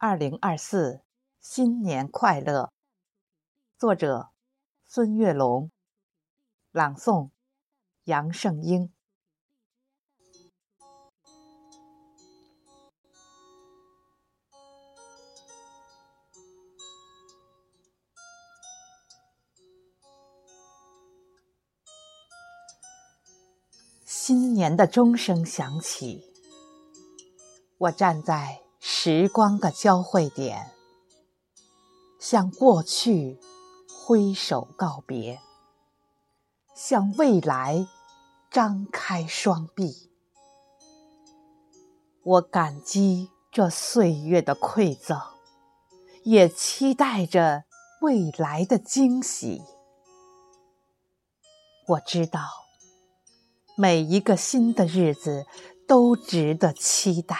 二零二四新年快乐！作者：孙月龙，朗诵：杨胜英。新年的钟声响起，我站在时光的交汇点，向过去挥手告别，向未来张开双臂。我感激这岁月的馈赠，也期待着未来的惊喜。我知道。每一个新的日子都值得期待。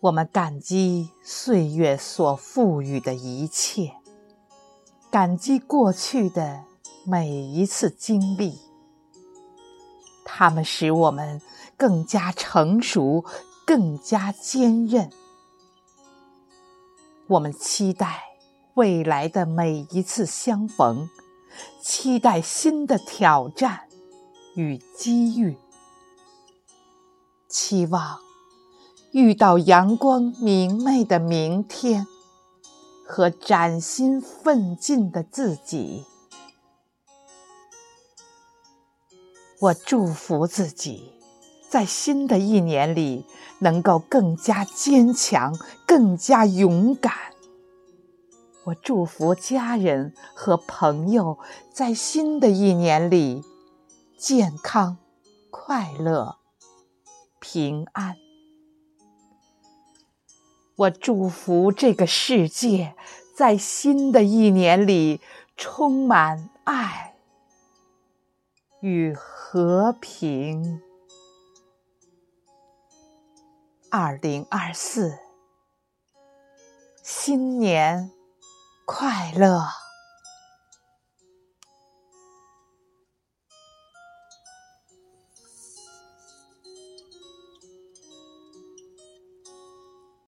我们感激岁月所赋予的一切，感激过去的每一次经历，它们使我们更加成熟，更加坚韧。我们期待未来的每一次相逢。期待新的挑战与机遇，期望遇到阳光明媚的明天和崭新奋进的自己。我祝福自己，在新的一年里能够更加坚强，更加勇敢。我祝福家人和朋友在新的一年里健康、快乐、平安。我祝福这个世界在新的一年里充满爱与和平。二零二四，新年。快乐。